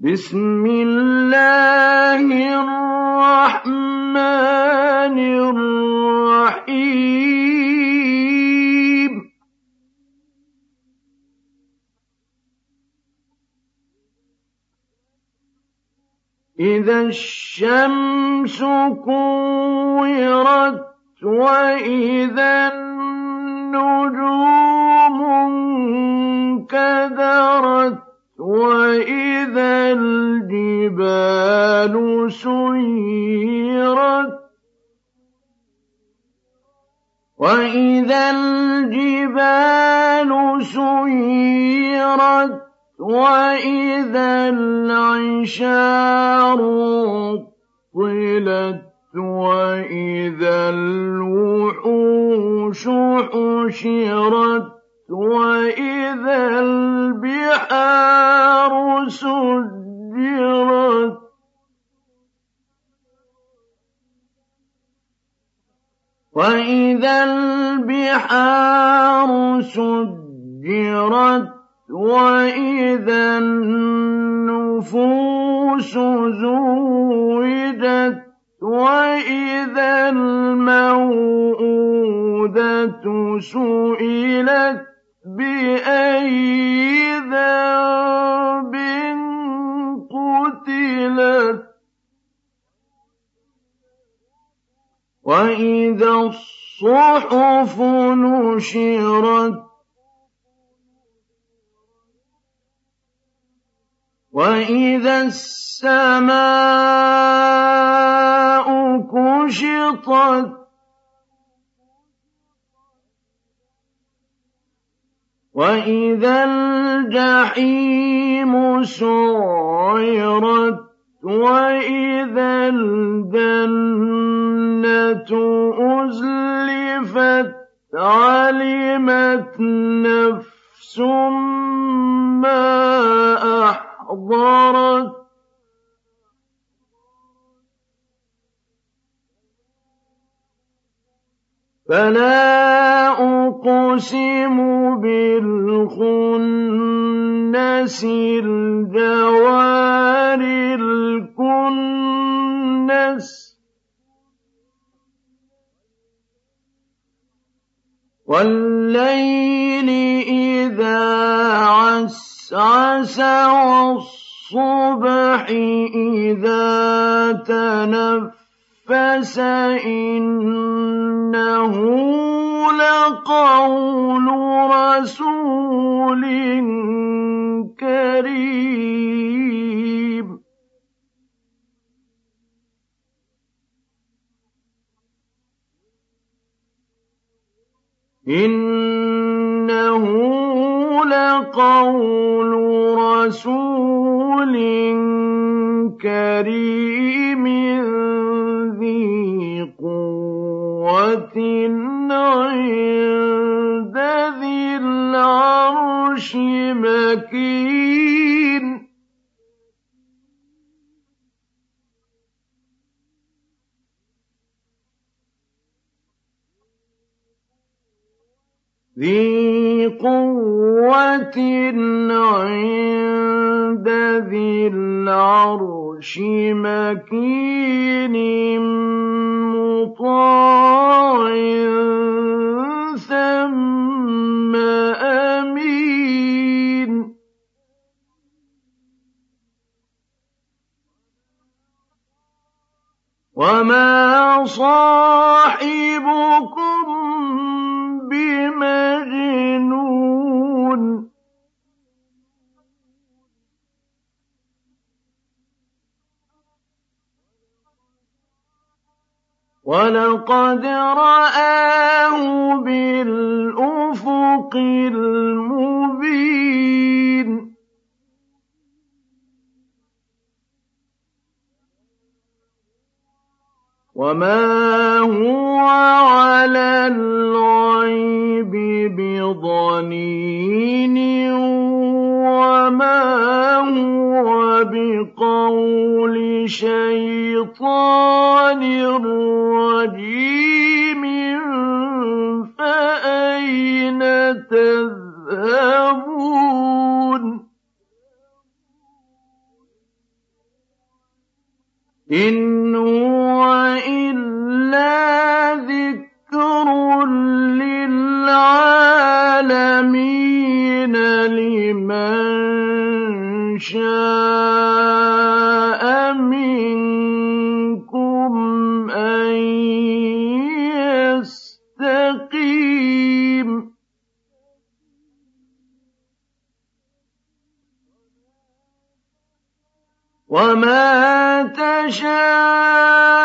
بسم الله الرحمن الرحيم. إذا الشمس كورت وإذا النجوم انكدرت وإذا الجبال سيرت وإذا الجبال سيرت وإذا العشار طلت وإذا الوحوش حشرت وإذا البحار سجرت وإذا النفوس زوجت وإذا الموءودة سئلت بأي وإذا الصحف نشرت وإذا السماء كشطت وإذا الجحيم سعرت وإذا الجنة أزلفت علمت نفس ما أحضرت فلا أقسم بالخنس الجوار والليل إذا عسعس والصبح إذا تنفس فَسَإِنَّهُ لَقَوْلُ رَسُولٍ إِنَّهُ لَقَوْلُ رَسُولٍ كَرِيمٍ قُوَّةٍ ذِي قُوَّةٍ عِندَ ذِي الْعَرْشِ مَكِينٍ مُّطَاعٍ ثَمَّ أَمِينٍ. وَمَا صَاحِبُكُم وَلَقَدْ رَآهُ بِالْأُفُقِ الْمُبِينِ وَمَا هُوَ عَلَى الْغَيْبِ بِضَنِينٍ بِقَوْلِ شَيْطَانٍ رَّجِيمٍ فَأَيْنَ تَذْهَبُونَ؟ إِنْ هُوَ إِلَّا ذِكْرٌ لِّلْعَالَمِينَ لِمَن شَاءَ. وَمَا تَشَاءُونَ